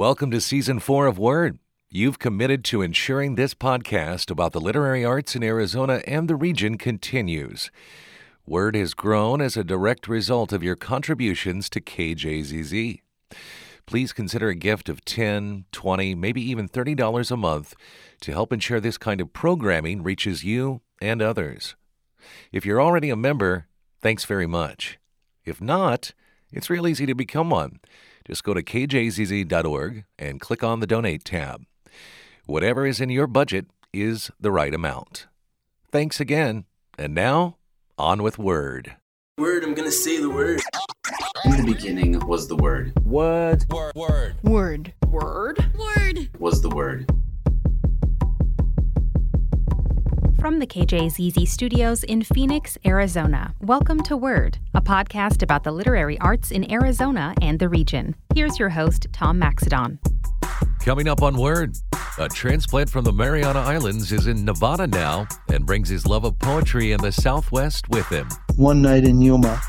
Welcome to season four of Word. You've committed to ensuring this podcast about the literary arts in Arizona and the region continues. Word has grown as a direct result of your contributions to KJZZ. Please consider a gift of 10, 20, maybe even $30 a month to help ensure this kind of programming reaches you and others. If you're already a member, thanks very much. If not, it's real easy to become one. Just go to kjzz.org and click on the Donate tab. Whatever is in your budget is the right amount. Thanks again. And now, on with Word. Word, I'm gonna say the word. In the beginning was the Word, What? Word. Word. Word. Word. Word. was the Word. From the KJZZ studios in Phoenix, Arizona, welcome to Word, a podcast about the literary arts in Arizona and the region. Here's your host, Tom Maxedon. Coming up on Word, a transplant from the Mariana Islands is in Nevada now and brings his love of poetry in the Southwest with him. one night in Yuma.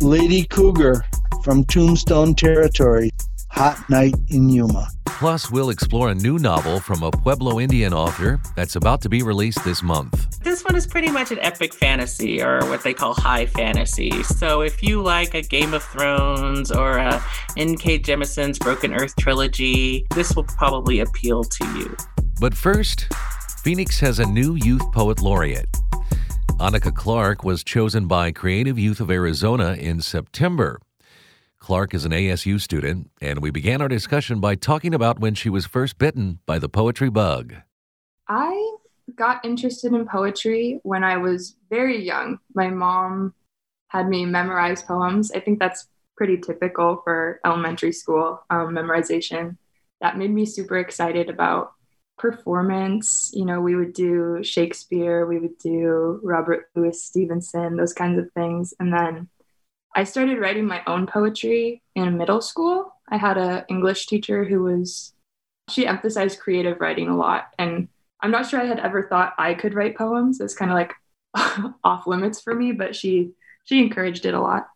Lady Cougar from Tombstone Territory. Hot night in Yuma. Plus, we'll explore a new novel from a Pueblo Indian author that's about to be released this month. This one is pretty much an epic fantasy or what they call high fantasy. So if you like a Game of Thrones or a N.K. Jemisin's Broken Earth trilogy, this will probably appeal to you. But first, Phoenix has a new youth poet laureate. Annika Clark was chosen by Creative Youth of Arizona in September. Clark is an ASU student, and we began our discussion by talking about when she was first bitten by the poetry bug. I got interested in poetry when I was very young. My mom had me memorize poems. I think that's pretty typical for elementary school um, memorization. That made me super excited about performance. You know, we would do Shakespeare, we would do Robert Louis Stevenson, those kinds of things. And then I started writing my own poetry in middle school. I had an English teacher who was, she emphasized creative writing a lot. And I'm not sure I had ever thought I could write poems. It's kind of like off limits for me, but she she encouraged it a lot.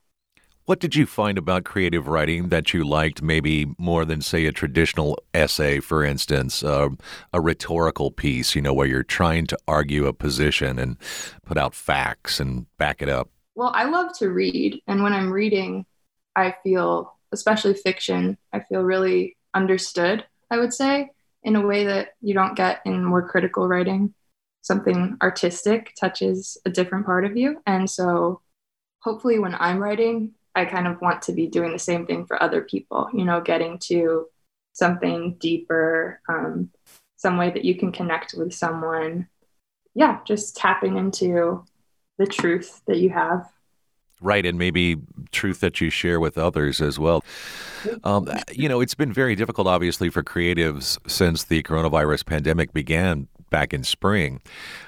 What did you find about creative writing that you liked maybe more than, say, a traditional essay, for instance, uh, a rhetorical piece, you know, where you're trying to argue a position and put out facts and back it up? Well, I love to read, and when I'm reading, I feel, especially fiction, I feel really understood, I would say, in a way that you don't get in more critical writing. Something artistic touches a different part of you. And so hopefully when I'm writing, I kind of want to be doing the same thing for other people, you know, getting to something deeper, um, some way that you can connect with someone. Yeah, just tapping into the truth that you have. Right, and maybe truth that you share with others as well. Um, you know, it's been very difficult, obviously, for creatives since the coronavirus pandemic began back in spring.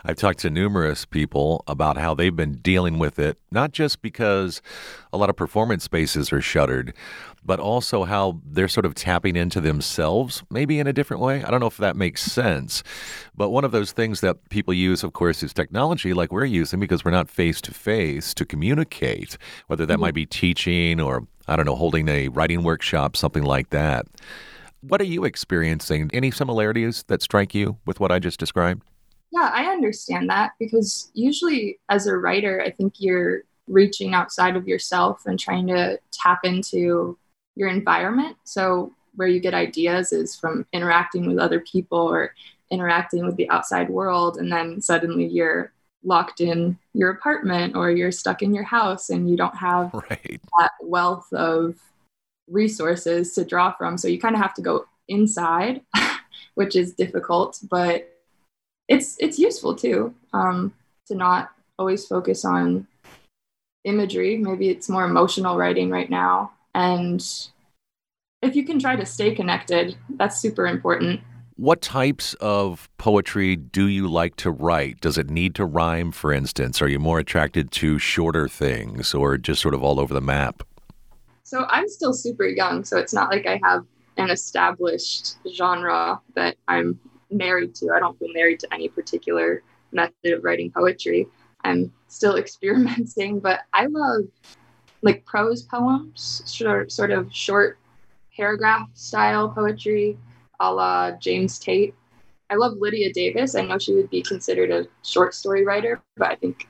I've talked to numerous people about how they've been dealing with it, not just because a lot of performance spaces are shuttered, but also how they're sort of tapping into themselves, maybe in a different way. I don't know if that makes sense. But one of those things that people use, of course, is technology like we're using because we're not face to face to communicate, whether that might mm-hmm. be teaching or, I don't know, holding a writing workshop, something like that. What are you experiencing? Any similarities that strike you with what I just described? Yeah, I understand that because usually as a writer, I think you're reaching outside of yourself and trying to tap into your environment. So, where you get ideas is from interacting with other people or interacting with the outside world. And then suddenly you're locked in your apartment or you're stuck in your house and you don't have Right. that wealth of resources to draw from. So you kind of have to go inside, which is difficult, but it's it's useful too um, to not always focus on imagery. Maybe it's more emotional writing right now, and if you can try to stay connected, that's super important. What types of poetry do you like to write? Does it need to rhyme, for instance? Are you more attracted to shorter things or just sort of all over the map? So I'm still super young, so it's not like I have an established genre that I'm married to. I don't feel married to any particular method of writing poetry. I'm still experimenting, but I love like prose poems, short, sort of short paragraph style poetry a la James Tate. I love Lydia Davis. I know she would be considered a short story writer, but I think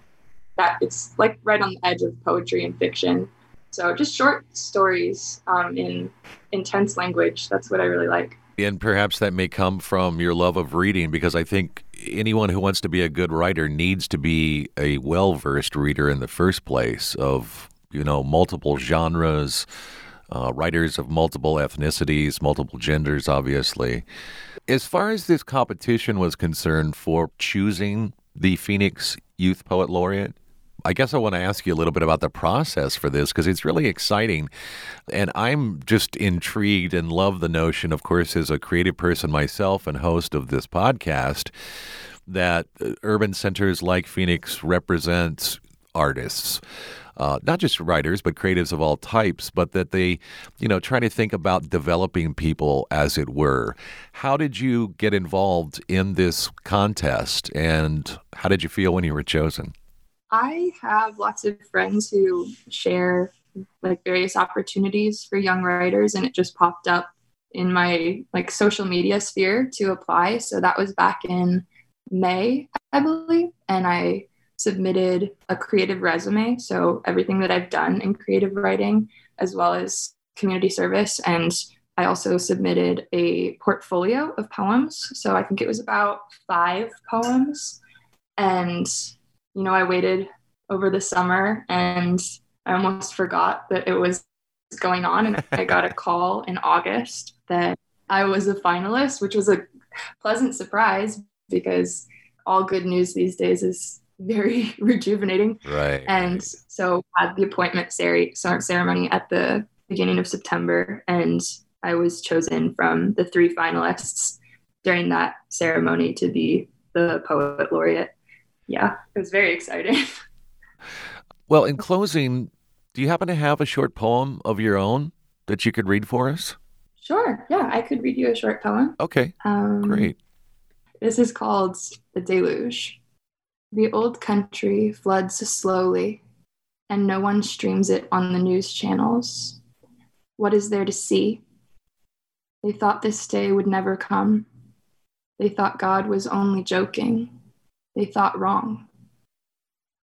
that it's like right on the edge of poetry and fiction. So just short stories um, in intense language. That's what I really like. And perhaps that may come from your love of reading, because I think anyone who wants to be a good writer needs to be a well versed reader in the first place of, you know, multiple genres, uh, writers of multiple ethnicities, multiple genders, obviously. As far as this competition was concerned for choosing the Phoenix Youth Poet Laureate, I guess I want to ask you a little bit about the process for this because it's really exciting. And I'm just intrigued and love the notion, of course, as a creative person myself and host of this podcast, that uh, urban centers like Phoenix represent artists. Uh, not just writers, but creatives of all types, but that they, you know, try to think about developing people, as it were. How did you get involved in this contest, and how did you feel when you were chosen? I have lots of friends who share like various opportunities for young writers, and it just popped up in my like social media sphere to apply. So that was back in May, I believe, and I submitted a creative resume. So everything that I've done in creative writing, as well as community service, and I also submitted a portfolio of poems. So I think it was about five poems, and you know, I waited over the summer and I almost forgot that it was going on. And I got a call in August that I was a finalist, which was a pleasant surprise because all good news these days is very rejuvenating. Right. And so I had the appointment ceremony at the beginning of September, and I was chosen from the three finalists during that ceremony to be the poet laureate yeah, it was very exciting. well, in closing, do you happen to have a short poem of your own that you could read for us? Sure. Yeah, I could read you a short poem. Okay. Um, Great. This is called The Deluge. The old country floods slowly, and no one streams it on the news channels. What is there to see? They thought this day would never come. They thought God was only joking. They thought wrong.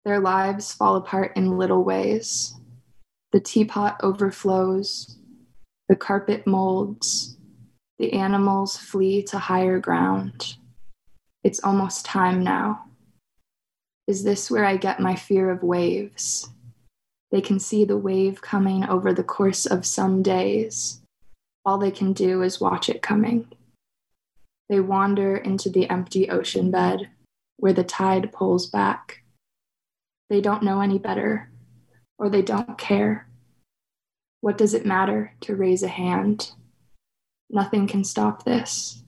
Their lives fall apart in little ways. The teapot overflows, the carpet molds, the animals flee to higher ground. It's almost time now. Is this where I get my fear of waves? They can see the wave coming over the course of some days. All they can do is watch it coming. They wander into the empty ocean bed where the tide pulls back. They don't know any better, or they don't care. What does it matter to raise a hand? Nothing can stop this.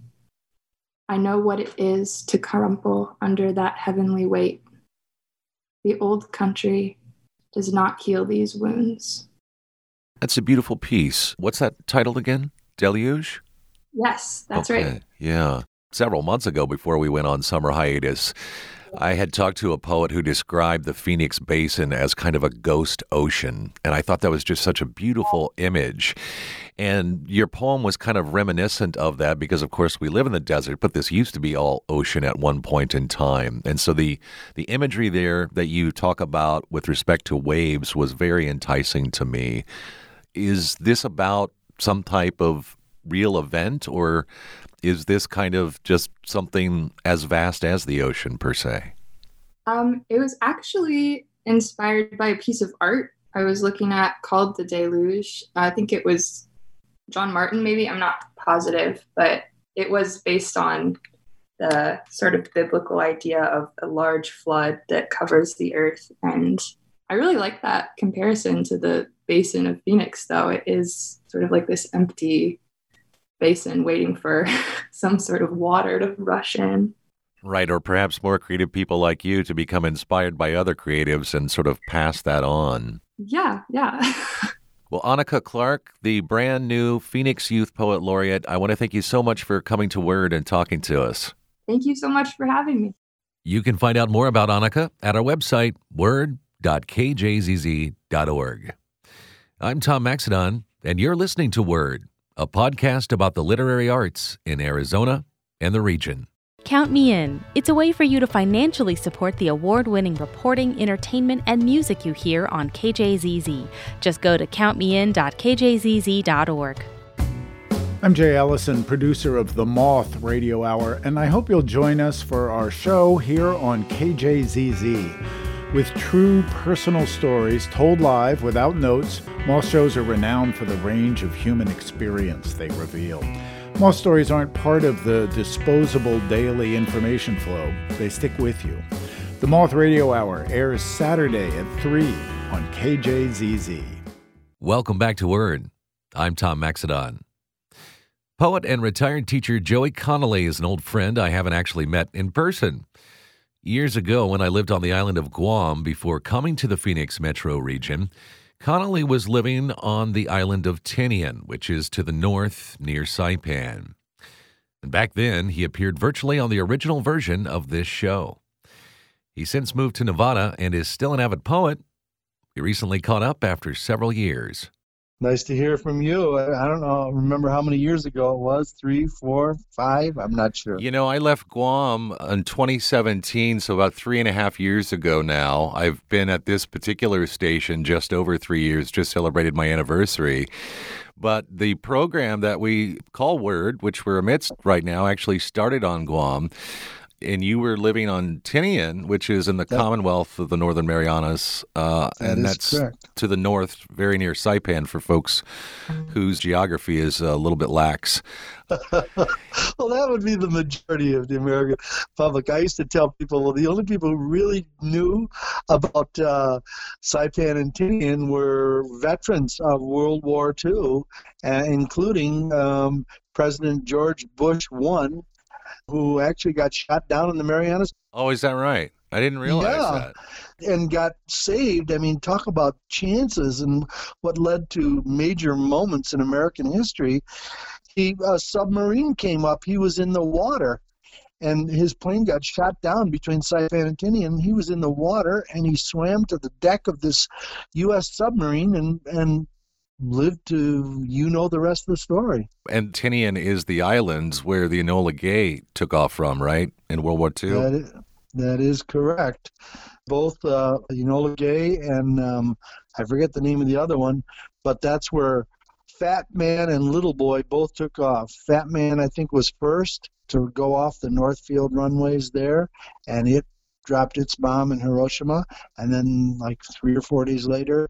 I know what it is to crumple under that heavenly weight. The old country does not heal these wounds. That's a beautiful piece. What's that titled again? Deluge? Yes, that's okay. right. Yeah several months ago before we went on summer hiatus. I had talked to a poet who described the Phoenix Basin as kind of a ghost ocean. And I thought that was just such a beautiful image. And your poem was kind of reminiscent of that because, of course, we live in the desert, but this used to be all ocean at one point in time. And so the, the imagery there that you talk about with respect to waves was very enticing to me. Is this about some type of real event or is this kind of just something as vast as the ocean per se? Um, it was actually inspired by a piece of art I was looking at called The Deluge. I think it was John Martin, maybe. I'm not positive, but it was based on the sort of biblical idea of a large flood that covers the earth. And I really like that comparison to the basin of Phoenix, though. It is sort of like this empty basin waiting for some sort of water to rush in. Right, or perhaps more creative people like you to become inspired by other creatives and sort of pass that on. Yeah, yeah. well, Annika Clark, the brand new Phoenix Youth Poet Laureate, I want to thank you so much for coming to Word and talking to us. Thank you so much for having me. You can find out more about Annika at our website, word.kjzz.org. I'm Tom Maxedon, and you're listening to Word a podcast about the literary arts in Arizona and the region. Count Me In. It's a way for you to financially support the award winning reporting, entertainment, and music you hear on KJZZ. Just go to countmein.kjzz.org. I'm Jay Ellison, producer of The Moth Radio Hour, and I hope you'll join us for our show here on KJZZ. With true personal stories told live without notes, Moth shows are renowned for the range of human experience they reveal. Moth stories aren't part of the disposable daily information flow, they stick with you. The Moth Radio Hour airs Saturday at 3 on KJZZ. Welcome back to Word. I'm Tom Maxedon. Poet and retired teacher Joey Connolly is an old friend I haven't actually met in person. Years ago, when I lived on the island of Guam before coming to the Phoenix metro region, Connolly was living on the island of Tinian, which is to the north near Saipan. And back then, he appeared virtually on the original version of this show. He since moved to Nevada and is still an avid poet. We recently caught up after several years. Nice to hear from you. I, don't know, remember how many years ago it was? Three, four, five? I'm not sure. You know, I left Guam in 2017, so about three and a half years ago now. I've been at this particular station just over three years, just celebrated my anniversary. But the program that we call Word, which we're amidst right now, actually started on Guam and you were living on Tinian, which is in the yep. Commonwealth of the Northern Marianas, uh, that and that's correct. to the north, very near Saipan, for folks whose geography is a little bit lax. well, that would be the majority of the American public. I used to tell people, well, the only people who really knew about uh, Saipan and Tinian were veterans of World War II, uh, including um, President George Bush one who actually got shot down in the Marianas. Oh, is that right? I didn't realize yeah. that. And got saved. I mean, talk about chances and what led to major moments in American history. He a submarine came up. He was in the water, and his plane got shot down between Saipan and Tinian. He was in the water, and he swam to the deck of this U.S. submarine and and lived to you know the rest of the story. And Tinian is the islands where the Enola Gay took off from, right? In World War II? That is, that is correct. Both uh, Enola Gay and um, I forget the name of the other one, but that's where Fat Man and Little Boy both took off. Fat Man, I think, was first to go off the Northfield runways there, and it dropped its bomb in Hiroshima. And then, like three or four days later,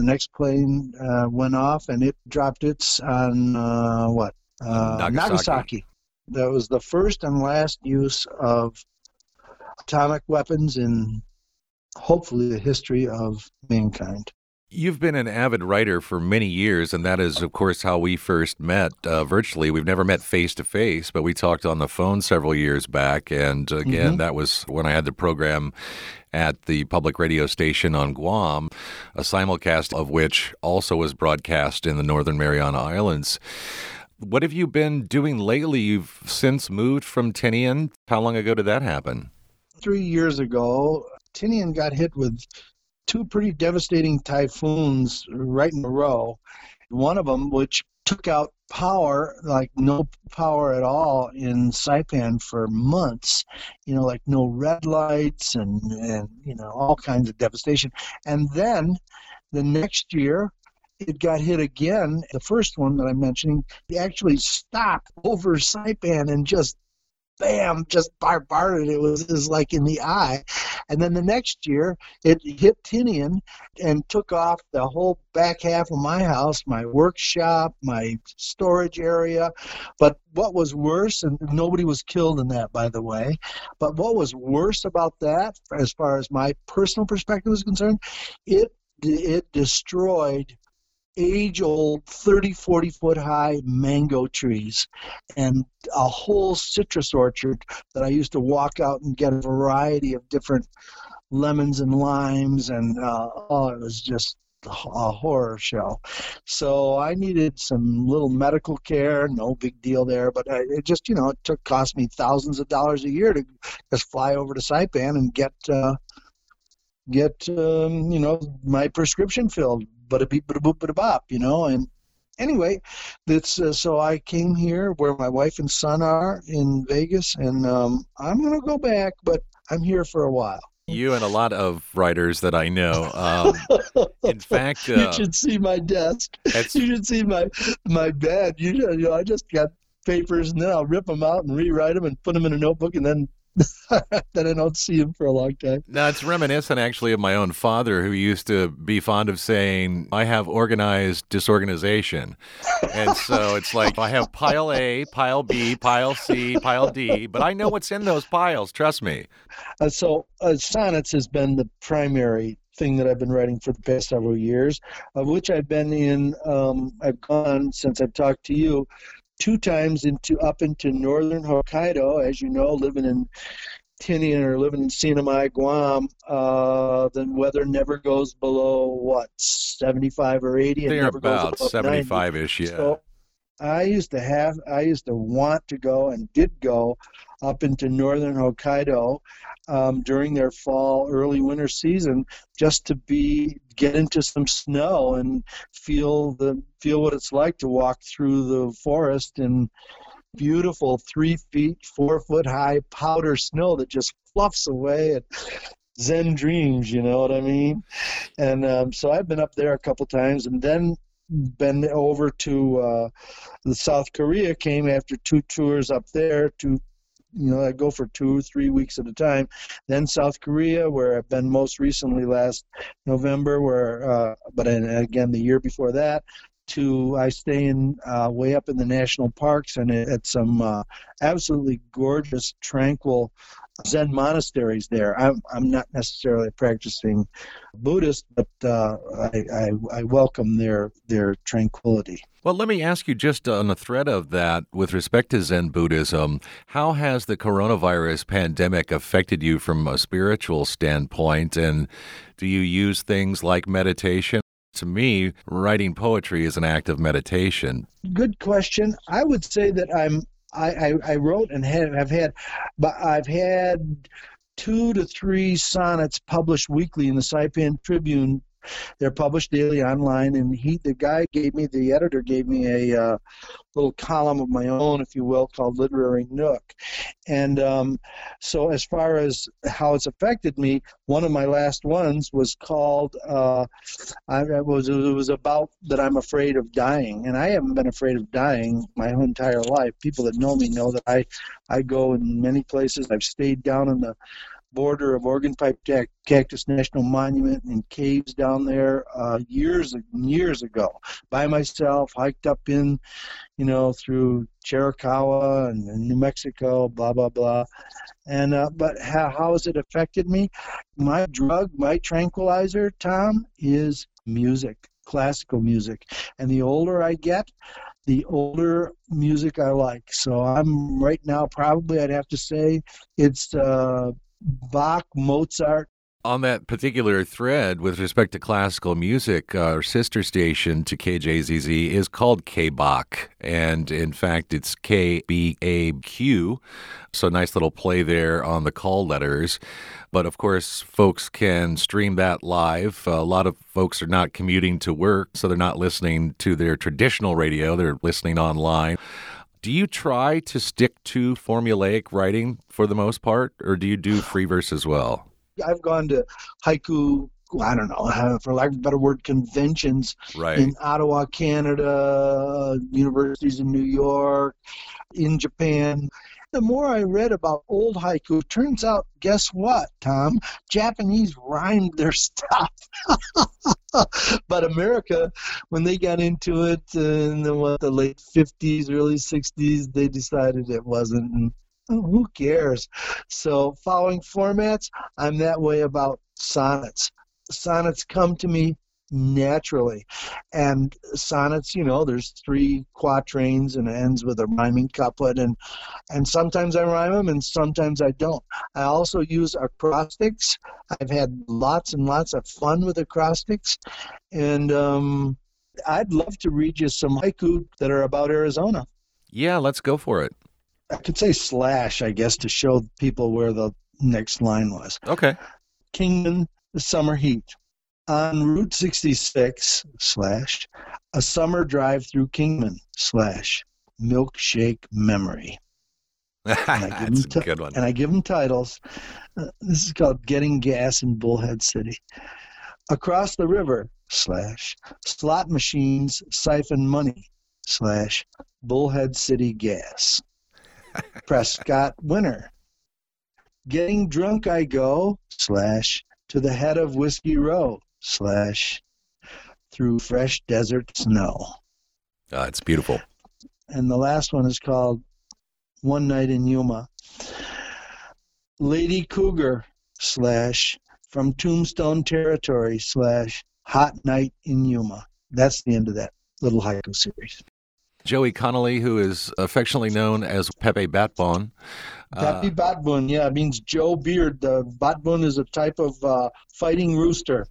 the next plane uh, went off and it dropped its on uh, what? Uh, Nagasaki. Nagasaki. That was the first and last use of atomic weapons in hopefully the history of mankind. You've been an avid writer for many years, and that is, of course, how we first met uh, virtually. We've never met face to face, but we talked on the phone several years back. And again, Mhm. that was when I had the program at the public radio station on Guam, a simulcast of which also was broadcast in the Northern Mariana Islands. What have you been doing lately? You've since moved from Tinian. How long ago did that happen? Three years ago, Tinian got hit with two pretty devastating typhoons right in a row. One of them, which took out power, like no power at all in Saipan for months. You know, like no red lights and and you know all kinds of devastation. And then the next year, it got hit again. The first one that I'm mentioning, actually stopped over Saipan and just bam, just bombarded. It was, it was like in the eye. And then the next year, it hit Tinian and took off the whole back half of my house, my workshop, my storage area. But what was worse, and nobody was killed in that, by the way, but what was worse about that, as far as my personal perspective was concerned, it it destroyed age old 30 40 foot high mango trees and a whole citrus orchard that i used to walk out and get a variety of different lemons and limes and uh, oh it was just a horror show. So i needed some little medical care no big deal there but I, it just you know it took cost me thousands of dollars a year to just fly over to saipan and get uh, get um, you know my prescription filled but a beep but a boop but a bop you know and anyway, that's uh, so I came here where my wife and son are in Vegas, and um, I'm gonna go back, but I'm here for a while. You and a lot of writers that I know. Um, in fact, uh, you should see my desk. You should see my my bed. You, you know, I just got papers, and then I'll rip them out and rewrite them and put them in a notebook, and then then I don't see him for a long time. No, it's reminiscent actually of my own father, who used to be fond of saying, "I have organized disorganization," and so it's like I have pile A, pile B, pile C, pile D, but I know what's in those piles. Trust me. Uh, so uh, sonnets has been the primary thing that I've been writing for the past several years, of which I've been in. Um, I've gone since I've talked to you two times into up into northern Hokkaido, as you know, living in Tinian or living in Sinamai, Guam, uh, the weather never goes below what 75 or 80. They're about 75 ish, yeah. So I used to have, I used to want to go and did go up into northern Hokkaido um, during their fall, early winter season, just to be get into some snow and feel the feel what it's like to walk through the forest in beautiful three feet, four foot high powder snow that just fluffs away and Zen dreams, you know what I mean? And um, so I've been up there a couple times, and then been over to uh, the South Korea. Came after two tours up there to you know, I go for two or three weeks at a time. Then South Korea, where I've been most recently last November, where, uh, but again the year before that. To I stay in uh, way up in the national parks and at some uh, absolutely gorgeous, tranquil Zen monasteries there. I'm, I'm not necessarily practicing Buddhist, but uh, I, I, I welcome their their tranquility. Well, let me ask you just on the thread of that with respect to Zen Buddhism, how has the coronavirus pandemic affected you from a spiritual standpoint? And do you use things like meditation? To me, writing poetry is an act of meditation. Good question. I would say that I'm I, I, I wrote and have, have had, but I've had two to three sonnets published weekly in the Saipan Tribune they're published daily online, and he, the guy, gave me the editor gave me a uh, little column of my own, if you will, called Literary Nook. And um, so, as far as how it's affected me, one of my last ones was called. Uh, I was it was about that I'm afraid of dying, and I haven't been afraid of dying my entire life. People that know me know that I I go in many places. I've stayed down in the border of Organ Pipe Cactus National Monument and caves down there uh, years years ago by myself. Hiked up in, you know, through Chiricahua and, New Mexico, blah blah blah. And uh, but how, how has it affected me? My drug, my tranquilizer, Tom, is music, classical music. And the older I get, the older music I like. So I'm right now probably I'd have to say it's uh, Bach, Mozart. On that particular thread with respect to classical music, uh, our sister station to KJZZ is called KBAQ. And in fact, it's K B A Q. So, nice little play there on the call letters. But of course, folks can stream that live. A lot of folks are not commuting to work, so they're not listening to their traditional radio, they're listening online. Do you try to stick to formulaic writing for the most part, or do you do free verse as well? I've gone to haiku I don't know, uh, for lack of a better word, conventions right. in Ottawa, Canada, universities in New York, in Japan the more I read about old haiku, turns out, guess what, Tom? Japanese rhymed their stuff. but America, when they got into it in the, what, the late 50s, early 60s, they decided it wasn't. Oh, who cares? So, following formats, I'm that way about sonnets. Sonnets come to me naturally. And sonnets, you know, there's three quatrains and it ends with a rhyming couplet, and and sometimes I rhyme them and sometimes I don't. I also use acrostics. I've had lots and lots of fun with acrostics, and um, I'd love to read you some haiku that are about Arizona. Yeah, let's go for it. I could say slash, I guess, to show people where the next line was. Okay. Kingman, the summer heat on Route 66 slash A Summer Drive Through Kingman slash Milkshake Memory. That's a good one. And I give them titles. Uh, this is called Getting Gas in Bullhead City. Across the River slash Slot Machines Siphon Money slash Bullhead City Gas. Prescott Winter. Getting Drunk I Go slash To the Head of Whiskey Row slash Through Fresh Desert Snow. Uh, it's beautiful. And the last one is called One Night in Yuma. Lady Cougar slash from Tombstone Territory slash Hot Night in Yuma. That's the end of that little haiku series. Joey Connolly, who is affectionately known as Pepe Batbon. Uh, Happy Batbun, yeah, it means Joe Beard. The Batbun is a type of uh, fighting rooster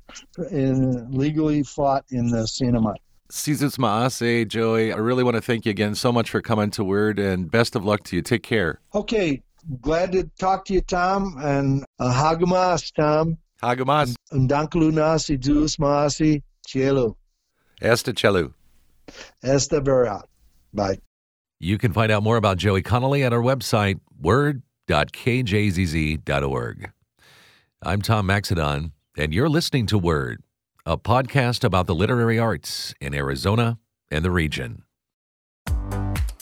in, legally fought in the cinema. Sizits Maase, Joey, I really want to thank you again so much for coming to Word and best of luck to you. Take care. Okay, glad to talk to you, Tom, and uh, Hagamas, Tom. Hagamas, Undanklu nasi, Zeus maasi, cielo. Esta Chelu. Esta vera. Bye. You can find out more about Joey Connolly at our website, word.kjzz.org. I'm Tom Maxedon, and you're listening to Word, a podcast about the literary arts in Arizona and the region.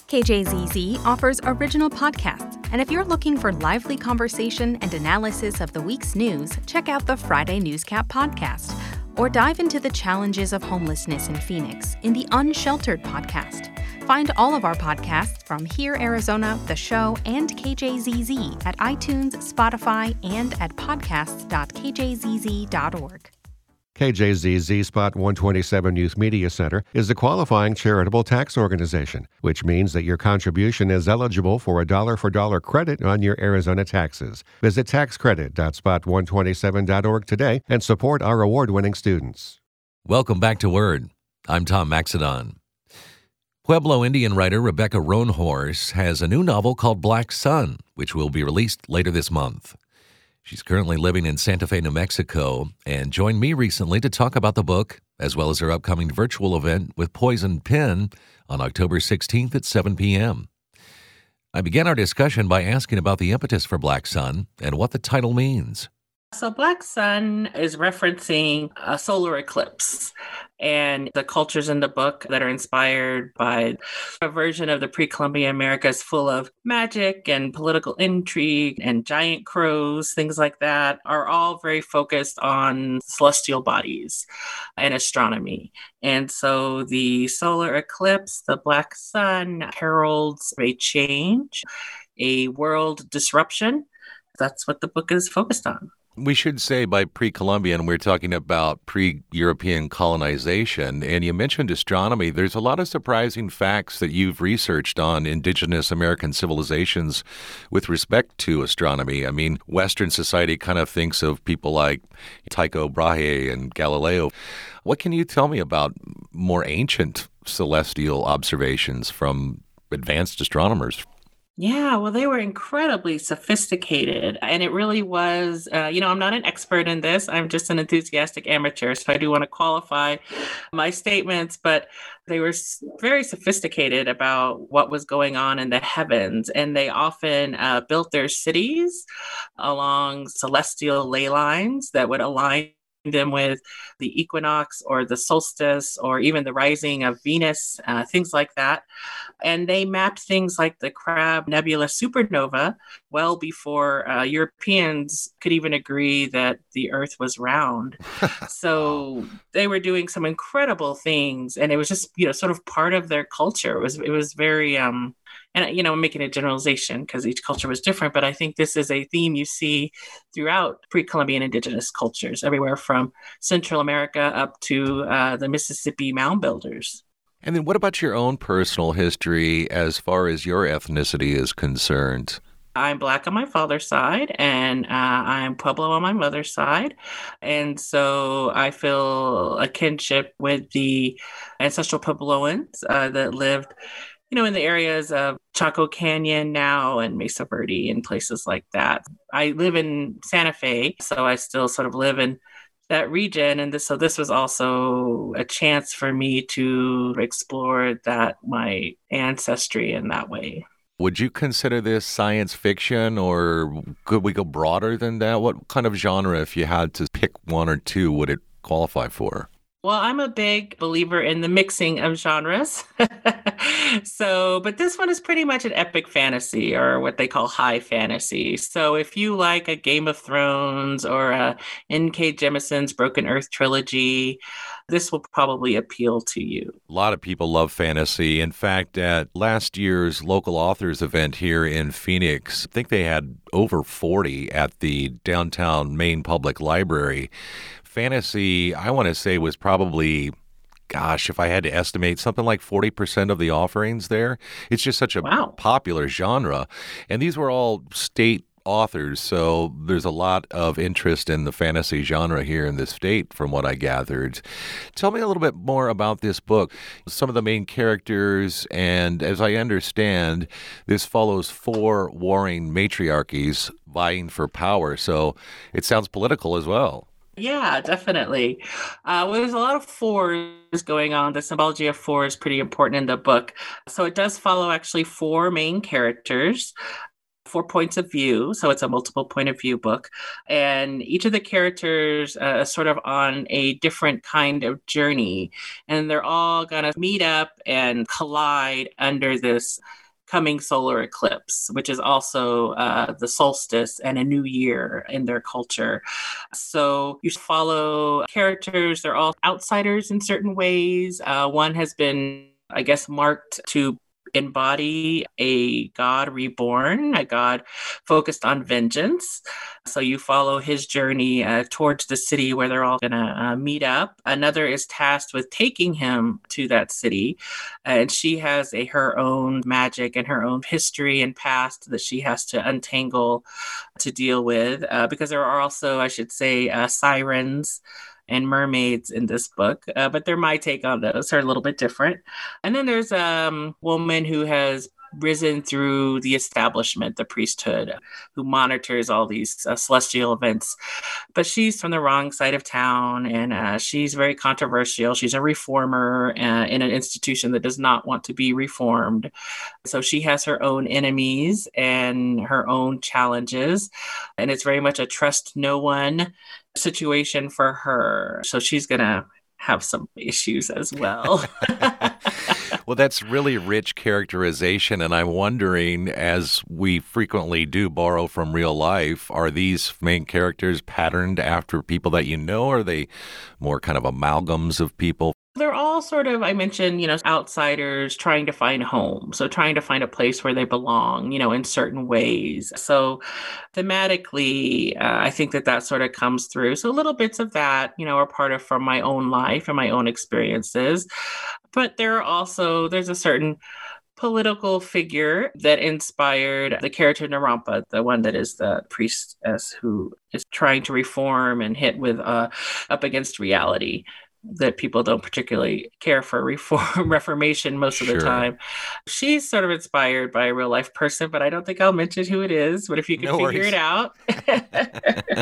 KJZZ offers original podcasts, and if you're looking for lively conversation and analysis of the week's news, check out the Friday Newscap podcast or dive into the challenges of homelessness in Phoenix in the Unsheltered podcast. Find all of our podcasts from Here Arizona, the show, and KJZZ at iTunes, Spotify, and at podcasts.kjzz.org. KJZZ Spot 127 Youth Media Center is a qualifying charitable tax organization, which means that your contribution is eligible for a dollar for dollar credit on your Arizona taxes. Visit taxcredit.spot127.org today and support our award winning students. Welcome back to Word. I'm Tom Maxedon. Pueblo Indian writer Rebecca Roanhorse has a new novel called Black Sun, which will be released later this month. She's currently living in Santa Fe, New Mexico, and joined me recently to talk about the book, as well as her upcoming virtual event with Poison Pen on October 16th at 7 p.m. I began our discussion by asking about the impetus for Black Sun and what the title means. So, Black Sun is referencing a solar eclipse and the cultures in the book that are inspired by a version of the pre Columbian Americas full of magic and political intrigue and giant crows, things like that, are all very focused on celestial bodies and astronomy. And so, the solar eclipse, the Black Sun, heralds a change, a world disruption. That's what the book is focused on. We should say by pre Columbian, we're talking about pre European colonization. And you mentioned astronomy. There's a lot of surprising facts that you've researched on indigenous American civilizations with respect to astronomy. I mean, Western society kind of thinks of people like Tycho Brahe and Galileo. What can you tell me about more ancient celestial observations from advanced astronomers? Yeah, well, they were incredibly sophisticated. And it really was, uh, you know, I'm not an expert in this. I'm just an enthusiastic amateur. So I do want to qualify my statements, but they were very sophisticated about what was going on in the heavens. And they often uh, built their cities along celestial ley lines that would align them with the equinox or the solstice or even the rising of Venus, uh, things like that. And they mapped things like the Crab Nebula supernova well before uh, Europeans could even agree that the Earth was round. so they were doing some incredible things, and it was just you know sort of part of their culture. It was it was very um, and you know I'm making a generalization because each culture was different but i think this is a theme you see throughout pre-columbian indigenous cultures everywhere from central america up to uh, the mississippi mound builders and then what about your own personal history as far as your ethnicity is concerned I'm black on my father's side, and uh, I'm Pueblo on my mother's side. And so I feel a kinship with the ancestral Puebloans uh, that lived you know, in the areas of Chaco Canyon now and Mesa Verde and places like that. I live in Santa Fe, so I still sort of live in that region. And this, so this was also a chance for me to explore that my ancestry in that way. Would you consider this science fiction or could we go broader than that? What kind of genre if you had to pick one or two would it qualify for well, I'm a big believer in the mixing of genres. so, but this one is pretty much an epic fantasy or what they call high fantasy. So, if you like a Game of Thrones or a N.K. Jemisin's Broken Earth trilogy, this will probably appeal to you. A lot of people love fantasy. In fact, at last year's local authors event here in Phoenix, I think they had over 40 at the downtown Main Public Library fantasy, I want to say, was probably gosh, if I had to estimate, something like 40% of the offerings there. It's just such a wow. popular genre. And these were all state authors, so there's a lot of interest in the fantasy genre here in the state, from what I gathered. Tell me a little bit more about this book, some of the main characters, and as I understand, this follows four warring matriarchies vying for power, so it sounds political as well. Yeah, definitely. Uh, well, there's a lot of fours going on. The symbology of four is pretty important in the book. So it does follow actually four main characters, four points of view. So it's a multiple point of view book. And each of the characters uh, sort of on a different kind of journey. And they're all going to meet up and collide under this coming solar eclipse, which is also uh, the solstice and a new year in their culture. So you follow characters, they're all outsiders in certain ways. Uh, one has been I guess, marked to embody a God reborn, a God focused on vengeance. So you follow his journey uh, towards the city where they're all going to uh, meet up. Another is tasked with taking him to that city, and she has a her own magic and her own history and past that she has to untangle to deal with. Uh, because there are also, I should say, uh, sirens and mermaids in this book, uh, but they're my take on those. Are a little bit different. And then there's a um, woman who has risen through the establishment, the priesthood, who monitors all these uh, celestial events. But she's from the wrong side of town and uh, she's very controversial. She's a reformer uh, in an institution that does not want to be reformed. So she has her own enemies and her own challenges. And it's very much a trust no one situation for her. So she's going to have some issues as well. well, that's really rich characterization. And I'm wondering, as we frequently do borrow from real life, are these main characters patterned after people that you know? Or are they more kind of amalgams of people they're all sort of, I mentioned, you know, outsiders trying to find home. So trying to find a place where they belong, you know, in certain ways. So thematically, uh, I think that that sort of comes through. So little bits of that, you know, are part of from my own life and my own experiences. But there are also, there's a certain political figure that inspired the character Naranpa, the one that is the priestess who is trying to reform and hit with uh, up against reality that people don't particularly care for reform reformation most of the time. She's sort of inspired by a real life person, but I don't think I'll mention who it is. But if you can no figure worries. it out.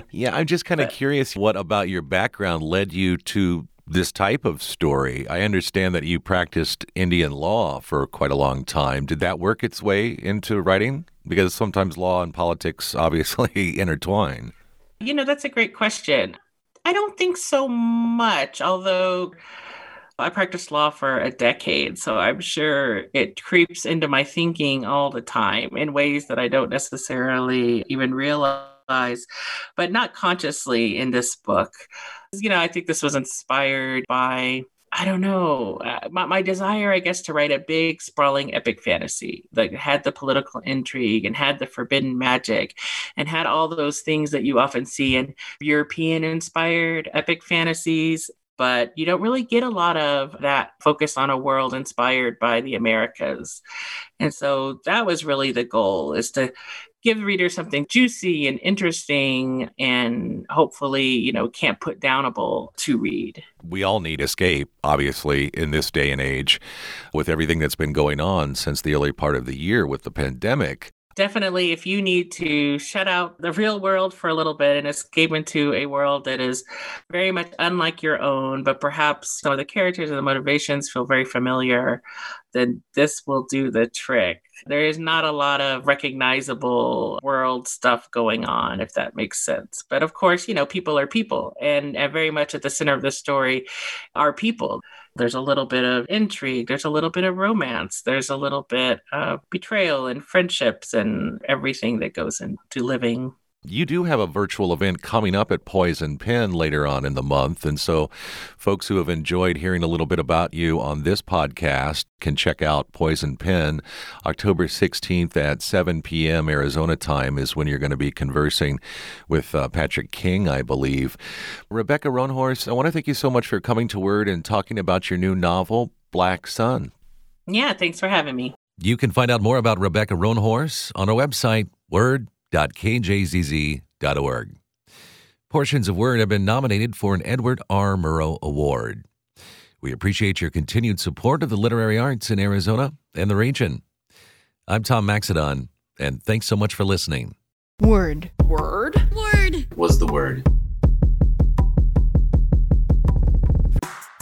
yeah, I'm just kind of curious what about your background led you to this type of story. I understand that you practiced Indian law for quite a long time. Did that work its way into writing? Because sometimes law and politics obviously intertwine. You know, that's a great question. I don't think so much, although I practiced law for a decade, so I'm sure it creeps into my thinking all the time in ways that I don't necessarily even realize, but not consciously in this book. You know, I think this was inspired by I don't know. Uh, my, my desire, I guess, to write a big, sprawling epic fantasy that had the political intrigue and had the forbidden magic and had all those things that you often see in European inspired epic fantasies. But you don't really get a lot of that focus on a world inspired by the Americas. And so that was really the goal is to give the reader something juicy and interesting and hopefully, you know, can't put downable to read. We all need escape, obviously, in this day and age with everything that's been going on since the early part of the year with the pandemic. definitely if you need to shut out the real world for a little bit and escape into a world that is very much unlike your own but perhaps some of the characters and the motivations feel very familiar then this will do the trick there is not a lot of recognizable world stuff going on if that makes sense. But of course you know people are people and, and very much at the center of the story are people. There's a little bit of intrigue, there's a little bit of romance, there's a little bit of betrayal and friendships and everything that goes into living you do have a virtual event coming up at Poison Pen later on in the month. And so, folks who have enjoyed hearing a little bit about you on this podcast can check out Poison Pen. October 16th at 7 p.m. Arizona time is when you're going to be conversing with uh, Patrick King, I believe. Rebecca Roanhorse, I want to thank you so much for coming to Word and talking about your new novel, Black Sun. Yeah, thanks for having me. You can find out more about Rebecca Roanhorse on our website, Word www.kjzz.org. Portions of Word have been nominated for an Edward R. Murrow Award. We appreciate your continued support of the literary arts in Arizona and the region. I'm Tom Maxedon, and thanks so much for listening. Word. Word. Word. Was the word.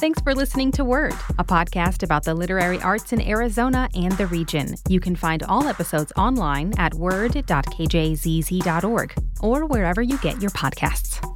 Thanks for listening to Word, a podcast about the literary arts in Arizona and the region. You can find all episodes online at word.kjzz.org or wherever you get your podcasts.